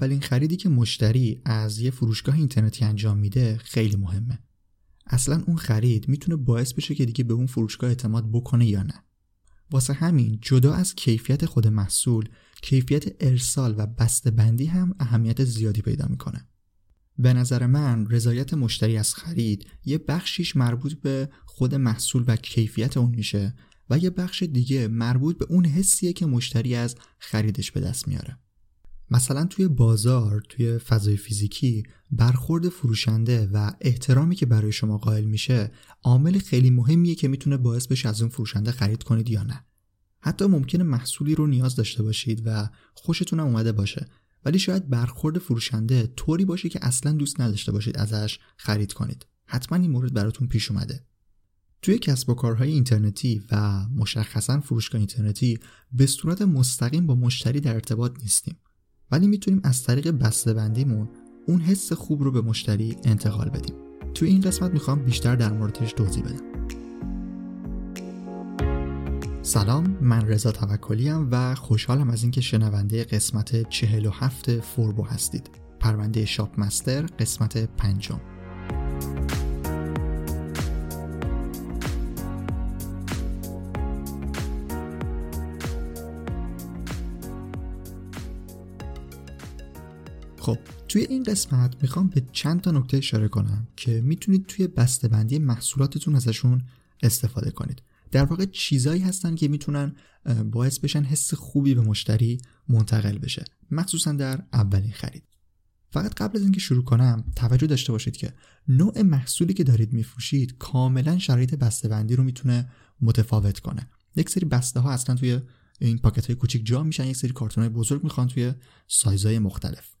اولین خریدی که مشتری از یه فروشگاه اینترنتی انجام میده خیلی مهمه. اصلا اون خرید می‌تونه باعث بشه که دیگه به اون فروشگاه اعتماد بکنه یا نه. واسه همین جدا از کیفیت خود محصول، کیفیت ارسال و بندی هم اهمیت زیادی پیدا می‌کنه. به نظر من رضایت مشتری از خرید یه بخشیش مربوط به خود محصول و کیفیت اون میشه و یه بخش دیگه مربوط به اون حسیه که مشتری از خریدش به دست میاره. مثلا توی بازار توی فضای فیزیکی برخورد فروشنده و احترامی که برای شما قائل میشه عامل خیلی مهمیه که می‌تونه باعث بشه از اون فروشنده خرید کنید یا نه. حتی ممکنه محصولی رو نیاز داشته باشید و خوشتون هم اومده باشه. ولی شاید برخورد فروشنده طوری باشه که اصلا دوست نداشته باشید ازش خرید کنید. حتما این مورد براتون پیش اومده. توی کسب و کارهای اینترنتی و مشخصا فروشگاه اینترنتی به صورت مستقیم با مشتری در ارتباط نیستیم. ولی می‌تونیم از طریق بسته‌بندیمون اون حس خوب رو به مشتری انتقال بدیم. توی این قسمت می‌خوام بیشتر در موردش توضیح بدم. سلام من رضا توکلی و خوشحالم از اینکه شنونده قسمت 47 فوربو هستید. پرونده شاپ مستر قسمت پنجم. خب توی این قسمت می‌خوام به چند تا نکته اشاره کنم که می‌تونید توی بسته‌بندی محصولاتتون ازشون استفاده کنید. در واقع چیزایی هستن که می‌تونن باعث بشن حس خوبی به مشتری منتقل بشه. مخصوصا در اولین خرید. فقط قبل از اینکه شروع کنم توجه داشته باشید که نوع محصولی که دارید میفروشید کاملا شرایط بسته‌بندی رو می‌تونه متفاوت کنه. یک سری بسته ها اصلا توی این پاکت های کوچیک جا میشن یک سری کارتون های بزرگ می‌خوان توی سایزهای مختلف.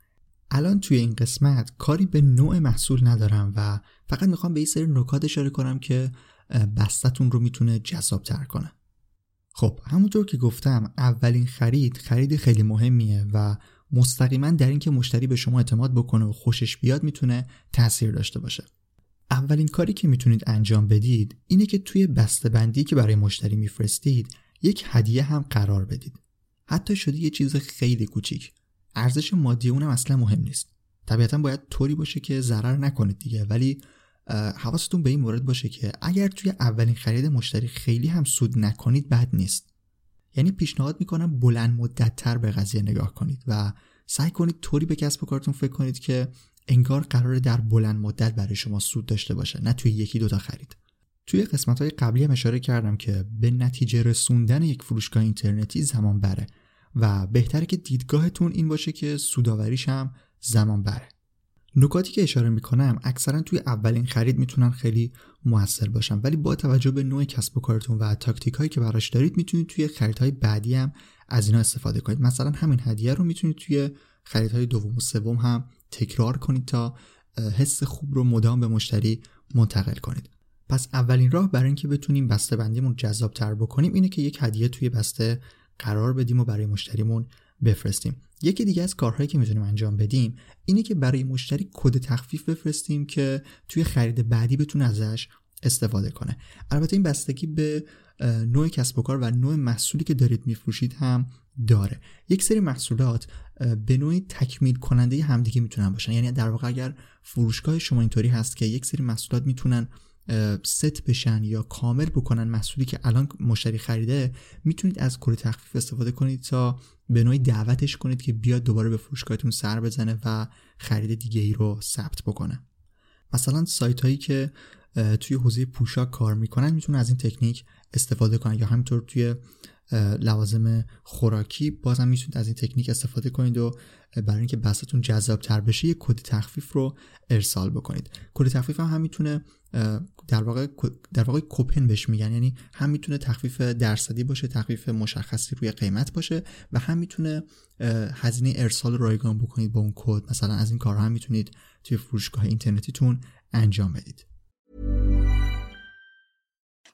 الان توی این قسمت کاری به نوع محصول ندارم و فقط می‌خوام به این سری نکات اشاره کنم که بستتون رو می‌تونه جذاب تر کنه. خب همونطور که گفتم اولین خرید خرید خیلی مهمیه و مستقیما در اینکه مشتری به شما اعتماد بکنه و خوشش بیاد می‌تونه تاثیر داشته باشه. اولین کاری که می‌تونید انجام بدید اینه که توی بندی که برای مشتری میفرستید یک هدیه هم قرار بدید. حتی شده یه چیز خیلی کوچیک. ارزش مادی اونم اصلا مهم نیست. طبیعتا باید طوری باشه که ضرر نکنید دیگه. ولی حواستون به این مورد باشه که اگر توی اولین خرید مشتری خیلی هم سود نکنید بد نیست. یعنی پیشنهاد می‌کنم بلند مدت تر به قضیه نگاه کنید و سعی کنید طوری به کسب و کارتون فکر کنید که انگار قرار در بلند مدت برای شما سود داشته باشه نه توی یکی دوتا خرید. توی قسمت های قبلی هم اشاره کردم که به نتیجه رسوندن یک فروشگاه اینترنتی زمان بره. و بهتره که دیدگاهتون این باشه که سوداوریش هم زمان بره نکاتی که اشاره می‌کنم اکثرا توی اولین خرید می‌تونن خیلی موثر باشن ولی با توجه به نوع کسب و کارتون و تاکتیک هایی که براش دارید می‌تونید توی خریدهای بعدی هم از اینا استفاده کنید. مثلا همین هدیه رو می‌تونید توی خریدهای دوم و سوم هم تکرار کنید تا حس خوب رو مدام به مشتری منتقل کنید. پس اولین راه برای اینکه بتونیم بسته بندیمون جذاب تر بکنیم اینه که یک هدیه توی بسته قرار بدیم و برای مشتریمون بفرستیم. یکی دیگه از کارهایی که می‌تونیم انجام بدیم اینه که برای مشتری کد تخفیف بفرستیم که توی خرید بعدی بتونه ازش استفاده کنه. البته این بستگی به نوع کسب و کار و نوع محصولی که دارید میفروشید هم داره. یک سری محصولات به نوعی تکمیل کننده همدیگه می‌تونن باشن. یعنی در واقع اگر فروشگاه شما اینطوری هست که یک سری محصولات می‌تونن ست بشن یا کامل بکنن محصولی که الان مشتری خریده می‌تونید از کد تخفیف استفاده کنید تا به نوعی دعوتش کنید که بیاد دوباره به فروشگاهتون سر بزنه و خرید دیگه ای رو ثبت بکنه. مثلا سایت هایی که توی حوزه پوشاک کار می‌کنن می‌تونن از این تکنیک استفاده کنن یا همینطور توی لوازم خوراکی بازم می‌تونید از این تکنیک استفاده کنید و برای اینکه بستتون جذاب تر بشه یک کد تخفیف رو ارسال بکنید. کد تخفیف هم, هم می‌تونه در واقع در واقع کوپن بهش میگن. یعنی هم می‌تونه تخفیف درصدی باشه تخفیف مشخصی روی قیمت باشه و هم می‌تونه هزینه ارسال رایگان بکنید با اون کد. مثلا از این کارها هم می‌تونید توی فروشگاه اینترنتیتون انجام بدید.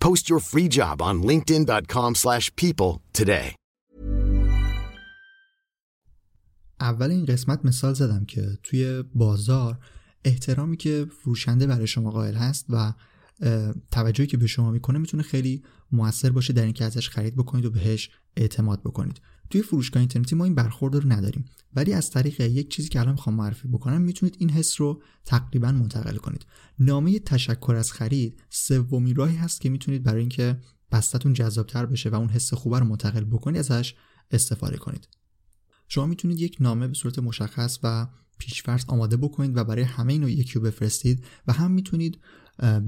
Post your free job on linkedin.com slash people today. اول این قسمت مثال زدم که توی بازار احترامی که فروشنده برای شما قائل هست و توجهی که به شما می‌کنه می‌تونه خیلی موثر باشه در اینکه ازش خرید بکنید و بهش اعتماد بکنید. توی فروشگاه اینترنتی ما این برخورد رو نداریم ولی از طریق یک چیزی که الان می‌خوام معرفی بکنم می‌تونید این حس رو تقریبا منتقل کنید. نامه تشکر از خرید سومین راهی هست که می‌تونید برای اینکه بستتون جذابتر بشه و اون حس خوبه رو منتقل بکنید ازش استفاده کنید. شما می‌تونید یک نامه به صورت مشخص و پیشفرض آماده بکنید و برای همه اینو یکی بفرستید و هم می‌تونید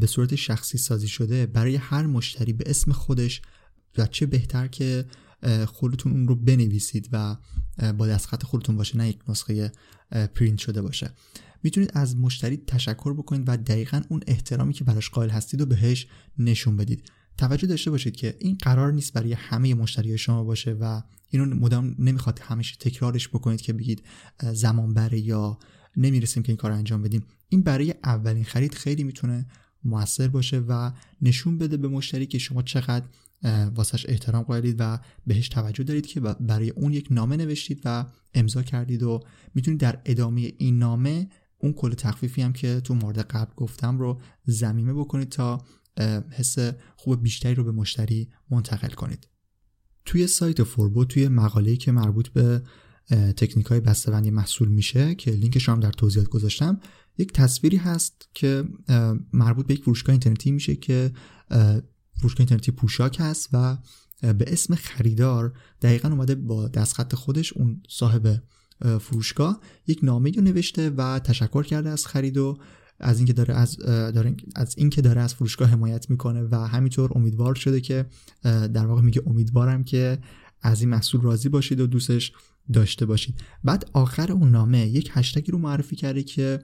به صورت شخصی سازی شده برای هر مشتری به اسم خودش و چه بهتر که خودتون اون رو بنویسید و با دستخط خودتون باشه نه یک نسخه پرینت شده باشه. می‌تونید از مشتری تشکر بکنید و دقیقا اون احترامی که براش قائل هستید و بهش نشون بدید. توجه داشته باشید که این قرار نیست برای همه مشتری شما باشه و اینو مدام نمی‌خواد همیشه تکرارش بکنید که بگید زمان بره یا نمی‌رسیم که این کار انجام بدیم. این برای اولین خرید خیلی می‌تونه موثر باشه و نشون بده به مشتری که شما چقدر واسش احترام قائلید و بهش توجه دارید که برای اون یک نامه نوشتید و امضا کردید و می‌تونید در ادامه این نامه اون کل تخفیفی هم که تو مورد قبل گفتم رو زمینه بکنید تا حس خوب بیشتری رو به مشتری منتقل کنید. توی سایت فوربو توی مقاله‌ای که مربوط به تکنیک های بسته‌بندی محصول میشه که لینکش هم در توضیحات گذاشتم. یک تصویری هست که مربوط به یک فروشگاه اینترنتی میشه که فروشگاه اینترنتی پوشاک هست و به اسم خریدار دقیقا اومده با دستخط خودش اون صاحب فروشگاه یک نامه رو نوشته و تشکر کرده از خرید و از اینکه داره از داره از اینکه داره از فروشگاه حمایت می‌کنه و همینطور امیدوار شده که در واقع میگه امیدوارم که از این محصول راضی باشید و دوستش داشته باشید. بعد آخر اون نامه یک هشتگی رو معرفی کرده که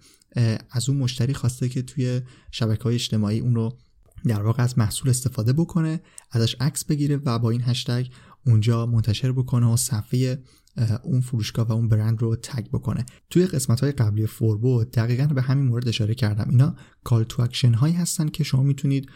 از اون مشتری خواسته که توی شبکه های اجتماعی اون رو در واقع از محصول استفاده بکنه ازش عکس بگیره و با این هشتگ اونجا منتشر بکنه و صفحه اون فروشگاه و اون برند رو تگ بکنه. توی قسمت های قبلی فوربو دقیقا به همین مورد اشاره کردم. اینا call to action هایی هستن که شما می‌تونید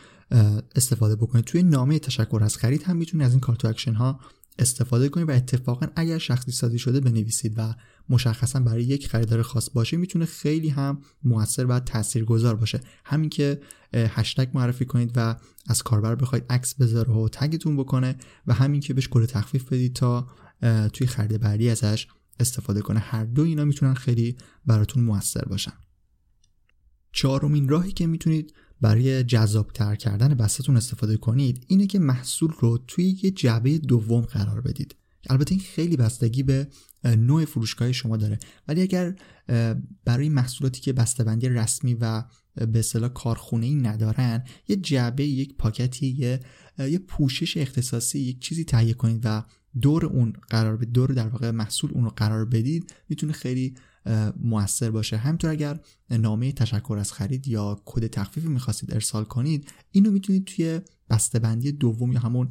استفاده بکنید. توی نامه تشکر از خرید هم می‌تونید از این call to action ها استفاده کنید و اتفاقا اگر شخصی سازی شده بنویسید و مشخصا برای یک خریدار خاص باشه می‌تونه خیلی هم موثر و تاثیرگذار باشه. همین که هشتگ معرفی کنید و از کاربر بخواید عکس بذاره و تگتون بکنه و همین که بهش کد تخفیف بدید تا توی خرید بعدی ازش استفاده کنه. هر دو اینا می‌تونن خیلی براتون موثر باشن. چهارمین راهی که می‌تونید برای جذابتر کردن بستتون استفاده کنید اینه که محصول رو توی یه جعبه دوم قرار بدید. البته این خیلی بستگی به نوع فروشگاه شما داره. ولی اگر برای محصولاتی که بسته‌بندی رسمی و به اصطلاح کارخونه ای ندارن یه جعبه یک پاکتی یه, یه پوشش اختصاصی یک چیزی تهیه کنید و دور اون قرار به دور در واقع محصول اون رو قرار بدید می‌تونه خیلی موثر باشه. همینطور اگر نامه تشکر از خرید یا کد تخفیفی می‌خواستید ارسال کنید اینو می‌تونید توی بسته‌بندی دوم یا همون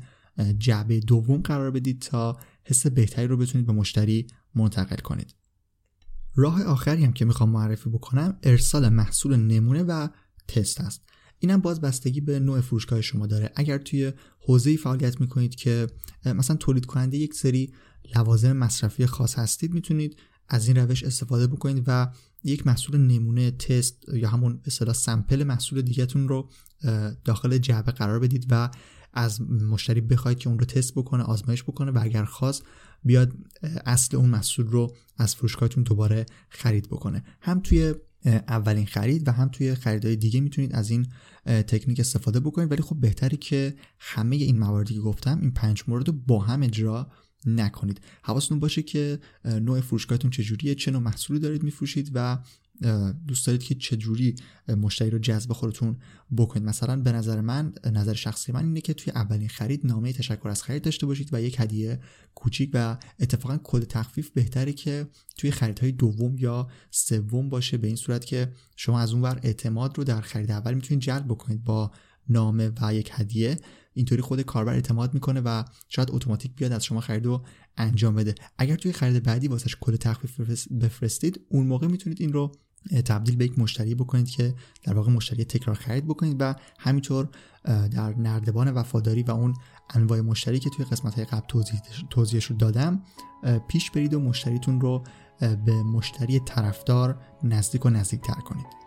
جعبه دوم قرار بدید تا حس بهتری رو بتونید به مشتری منتقل کنید. راه آخری هم که می‌خوام معرفی بکنم ارسال محصول نمونه و تست است. اینم باز بستگی به نوع فروشگاه شما داره. اگر توی حوزه فعالیت می‌کنید که مثلا تولید کننده یک سری لوازم مصرفی خاص هستید می‌تونید از این روش استفاده بکنید و یک محصول نمونه تست یا همون اصطلاح سمپل محصول دیگهتون رو داخل جعبه قرار بدید و از مشتری بخواید که اون رو تست بکنه آزمایش بکنه و اگر خواست بیاد اصل اون محصول رو از فروشگاهتون دوباره خرید بکنه. هم توی اولین خرید و هم توی خریدهای دیگه می‌تونید از این تکنیک استفاده بکنید. ولی خب بهتری که همه این مواردی که گفتم این پنج مورد رو با هم اجرا نکنید. حواستون باشه که نوع فروشگاهتون چجوریه چه نوع محصولی دارید میفروشید و دوست دارید که چجوری مشتری رو جذب خودتون بکنید. مثلا به نظر من نظر شخصی من اینه که توی اولین خرید نامه تشکر از خرید داشته باشید و یک هدیه کوچیک و اتفاقا کد تخفیف بهتره که توی خریدهای دوم یا سوم باشه. به این صورت که شما از اونور اعتماد رو در خرید اول می‌تونید جلب بکنید با نامه و یک هدیه. اینطوری خود کاربر اعتماد می‌کنه و شاید اتوماتیک بیاد از شما خرید رو انجام بده. اگر توی خرید بعدی واسش کد تخفیف بفرستید اون موقع می‌تونید این رو تبدیل به یک مشتری بکنید که در واقع مشتری تکرار خرید بکنید و همینطور در نردبان وفاداری و اون انواع مشتری که توی قسمت های قبل توضیح توضیحش رو دادم پیش برید و مشتریتون رو به مشتری طرفدار نزدیک و نزدیک تر کنید.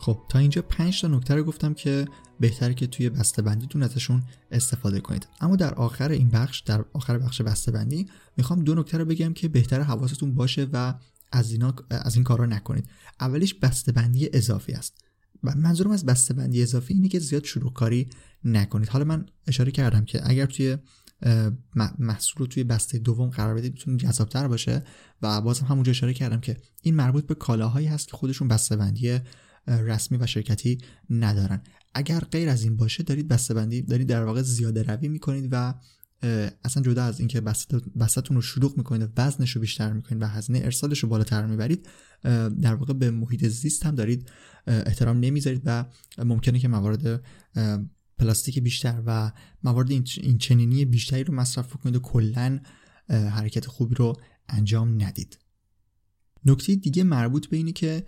خب تا اینجا 5 تا نکته رو گفتم که بهتره که توی بسته‌بندیتون ازشون استفاده کنید. اما در آخر این بخش در آخر بخش بسته‌بندی می‌خوام دو نکته رو بگم که بهتره حواستون باشه و از اینا از این کارا نکنید. اولیش بسته‌بندی اضافی است. و منظورم از بسته‌بندی اضافی اینه که زیاد شروع کاری نکنید. حالا من اشاره کردم که اگر توی محصول رو توی بسته دوم قرار بدید می‌تونه جذابتر باشه. و بازم همونجا اشاره کردم که این مربوط به کالاهایی هست که خودشون بسته‌بندی رسمی و شرکتی ندارن. اگر غیر از این باشه دارید بسته‌بندی دارید در واقع زیاده روی می‌کنید و اصلا جدا از اینکه بستتون رو شلوغ می‌کنید و وزنش رو بیشتر می‌کنید و هزینه ارسالش رو بالاتر می‌برید در واقع به محیط زیست هم دارید احترام نمی‌ذارید و ممکنه که موارد پلاستیک بیشتر و موارد این چنینی بیشتری رو مصرف کنید و کلا حرکت خوبی رو انجام ندید. نکته دیگه مربوط به اینه که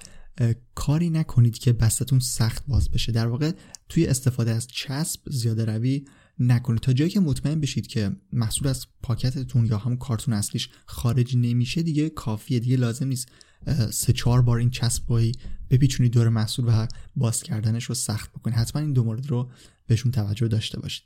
کاری نکنید که بستتون سخت باز بشه. در واقع توی استفاده از چسب زیاده روی نکنید. تا جایی که مطمئن بشید که محصول از پاکتتون یا همون کارتون اصلیش خارج نمیشه دیگه کافیه. دیگه لازم نیست سه چهار بار این چسب بایی بپیچونید دور محصول و باز کردنش رو سخت بکنید. حتما این دو مورد رو بهشون توجه داشته باشید.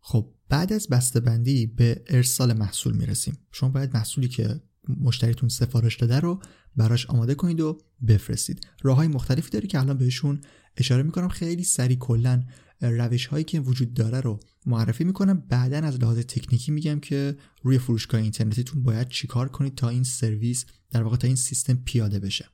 خب بعد از بندی به ارسال محصول می‌رسیم. شما باید محصولی که مشتریتون سفارش داده رو براش آماده کنید و بفرستید. راه های مختلفی داری که الان بهشون اشاره می‌کنم. خیلی سریع کلا روش هایی که وجود داره رو معرفی می‌کنم. بعدا از لحاظ تکنیکی میگم که روی فروشگاه اینترنتیتون باید چیکار کنید تا این سرویس در واقع تا این سیستم پیاده بشه.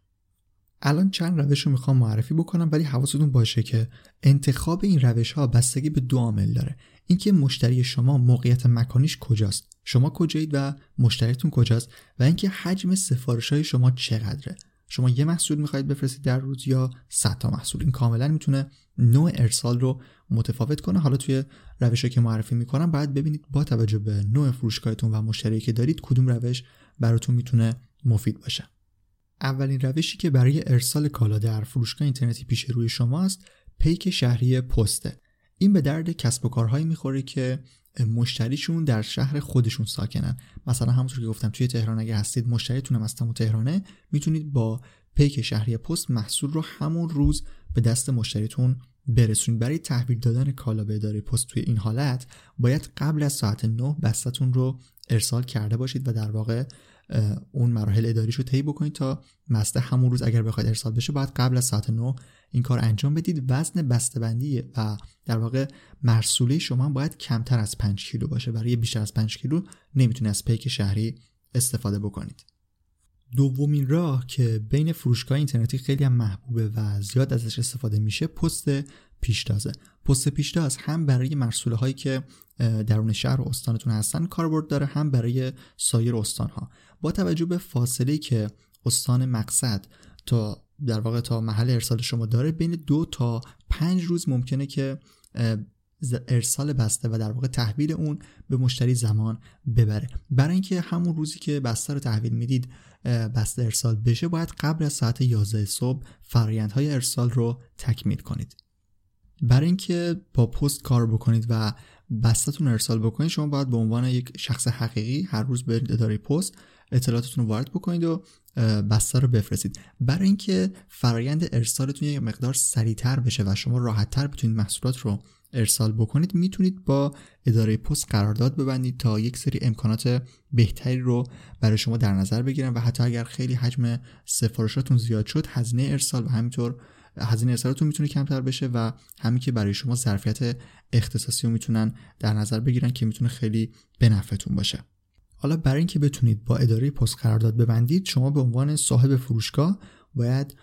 الان چند روش رو می‌خوام معرفی بکنم ولی حواستون باشه که انتخاب این روش ها بستگی به دو عامل داره. اینکه مشتری شما موقعیت مکانیش کجاست؟ شما کجایید و مشتریتون کجاست؟ و اینکه حجم سفارش های شما چقدره؟ شما یه محصول می‌خواید بفرستید در روز یا 100 تا محصول. این کاملا می‌تونه نوع ارسال رو متفاوت کنه. حالا توی روشی که معرفی می‌کنم باید ببینید با توجه به نوع فروشگاهتون و مشتری که دارید کدوم روش براتون می‌تونه مفید باشه. اولین روشی که برای ارسال کالا در فروشگاه اینترنتی پیش روی شماست پیک شهری پسته. این به درد کسب و کارهایی می‌خوره که مشتریشون در شهر خودشون ساکنن. مثلا همونطور که گفتم توی تهران اگه هستید مشتریتون هم از تهرانه می‌تونید با پیک شهری پست محصول رو همون روز به دست مشتریتون برسونید. برای تحویل دادن کالا به اداره پست توی این حالت باید قبل از ساعت 9 بستتون رو ارسال کرده باشید و در واقع اون مراحل اداریش رو طی بکنید تا مسته همون روز اگر بخواید ارسال بشه باید قبل از ساعت 9 این کار انجام بدید. وزن بسته‌بندی و در واقع مرسوله شما باید کمتر از 5 کیلو باشه. برای بیشتر از 5 کیلو نمی‌تونید از پیک شهری استفاده بکنید. دومین راه که بین فروشگاه اینترنتی خیلی هم محبوبه و زیاد ازش استفاده میشه پست پیشتازه. پست پیشتاز هم برای مرسوله هایی که درون شهر و استانتون هستن کاربرد داره هم برای سایر استان ها با توجه به فاصله که استان مقصد تا در واقع تا محل ارسال شما داره بین دو تا پنج روز ممکنه که ارسال بسته و در واقع تحویل اون به مشتری زمان ببره. برای اینکه همون روزی که بسته رو تحویل می‌دید بسته ارسال بشه باید قبل از ساعت 11 صبح فرایندهای ارسال رو تکمیل کنید. برای اینکه با پست کار بکنید و بستتون ارسال بکنید شما باید به عنوان یک شخص حقیقی هر روز به اداره پست اطلاعاتتون رو وارد بکنید و بسته رو بفرستید. برای اینکه فرایند ارسالتون یک مقدار سریعتر بشه و شما راحتتر بتونید محصولات رو ارسال بکنید می‌تونید با اداره پست قرارداد ببندید تا یک سری امکانات بهتری رو برای شما در نظر بگیرن و حتی اگر خیلی حجم سفارشاتون زیاد شد هزینه ارسال و همینطور هزینه ارسالتون می‌تونه کمتر بشه و همین که برای شما ظرفیت اختصاصی رو می‌تونن در نظر بگیرن که می‌تونه خیلی به نفعتون باشه. حالا برای اینکه بتونید با اداره پست قرارداد ببندید شما به عنوان صاحب فروشگاه باید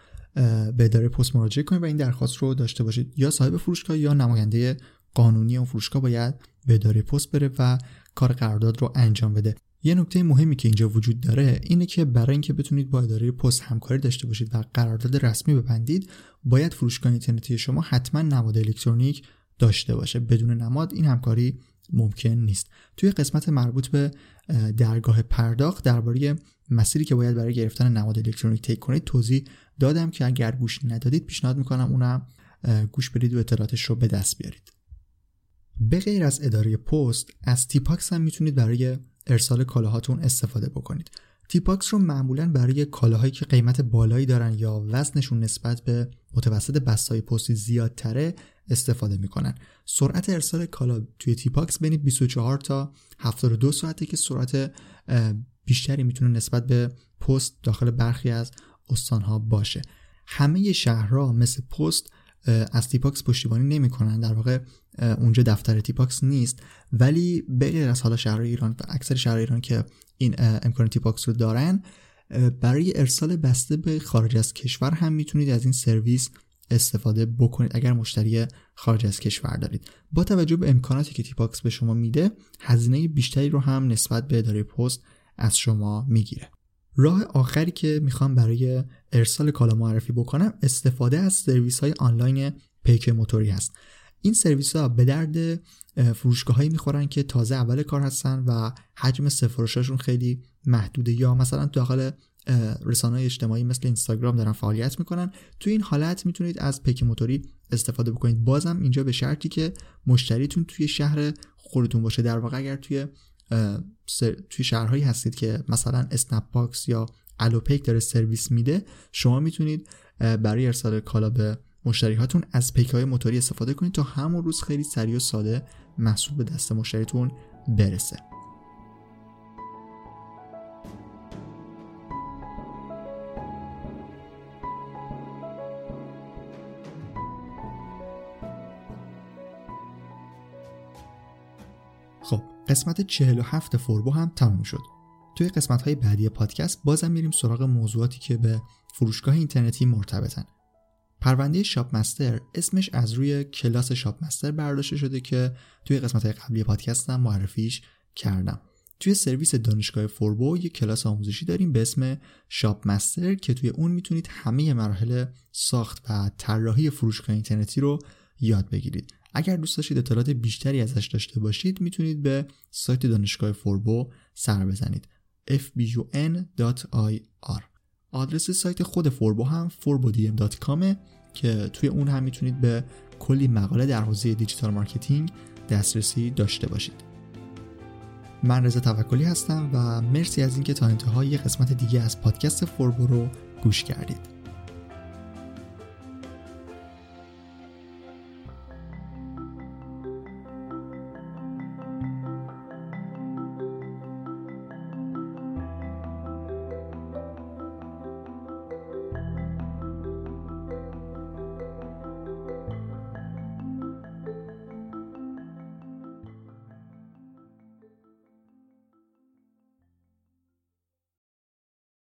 به اداره پست مراجعه کنید و این درخواست رو داشته باشید. یا صاحب فروشگاه یا نماینده قانونی اون فروشگاه باید به اداره پست بره و کار قرارداد رو انجام بده. یه نکته مهمی که اینجا وجود داره اینه که برای اینکه بتونید با اداره پست همکاری داشته باشید و قرارداد رسمی ببندید باید فروشگاه اینترنتی شما حتما نماد الکترونیک داشته باشه. بدون نماد این همکاری ممکن نیست. توی قسمت مربوط به درگاه پرداخت درباره مسیری که باید برای گرفتن نماد الکترونیک تیک کنید توضیح دادم که اگر گوش ندادید پیشنهاد می‌کنم اونم گوش بدید و اطلاعاتش رو به دست بیارید. به غیر از اداره پست از تیپاکس هم می‌تونید برای ارسال کالاهاتون استفاده بکنید. تیپاکس رو معمولا برای کالاهایی که قیمت بالایی دارن یا وزنشون نسبت به متوسط بستای پستی زیادتره استفاده می‌کنن. سرعت ارسال کالا توی تیپاکس بین 24 تا 72 ساعته که سرعت بیشتری می‌تونه نسبت به پست داخل برخی از استانها باشه. همه شهرها مثل پست از تیپاکس پشتیبانی نمی‌کنن در واقع اونجا دفتر تیپاکس نیست. ولی بغیر از حالا شهر ایران و اکثر شهر ایران که این امکان تیپاکس رو دارن. برای ارسال بسته به خارج از کشور هم می‌تونید از این سرویس استفاده بکنید اگر مشتری خارج از کشور دارید. با توجه به امکاناتی که تیپاکس به شما میده هزینه بیشتری رو هم نسبت به اداره پست از شما می‌گیره. راه آخری که می‌خوام برای ارسال کالا معرفی بکنم استفاده از سرویس های آنلاین پیک موتوری هست. این سرویس ها به درد فروشگاه هایی می‌خورن که تازه اول کار هستن و حجم سفارشاشون خیلی محدوده. یا مثلا داخل رسانه اجتماعی مثل اینستاگرام دارن فعالیت می‌کنن. توی این حالت می‌تونید از پیک موتوری استفاده بکنید. بازم اینجا به شرطی که مشتریتون توی شهر خودتون باشه. در واقع اگر توی توی شهرهایی هستید که مثلا اسنپ باکس یا الوپیک داره سرویس میده شما می‌تونید برای ارسال کالا به مشتری هاتون از پیک های موتوری استفاده کنید تا همون روز خیلی سریع و ساده محصول به دست مشتریتون برسه. خب قسمت 47 فوربو هم تموم شد. توی قسمت های بعدی پادکست بازم میریم سراغ موضوعاتی که به فروشگاه اینترنتی مرتبطن. پرونده Shop Master اسمش از روی کلاس Shop Master برداشته شده که توی قسمت قبلی پادکست هم معرفیش کردم. توی سرویس دانشگاه فوربو یک کلاس آموزشی داریم به اسم Shop Master که توی اون می‌تونید همه مراحل ساخت و طراحی فروشگاه اینترنتی رو یاد بگیرید. اگر دوست داشتید اطلاعات بیشتری ازش داشته باشید می‌تونید به سایت دانشگاه فوربو سر بزنید. fbun.ir آدرس سایت خود فوربو هم forbodm.com که توی اون هم می‌تونید به کلی مقاله در حوزه digital marketing دسترسی داشته باشید. من رضا توکلی هستم و مرسی از اینکه تا انتهای قسمت دیگه از پادکست فوربو رو گوش کردید.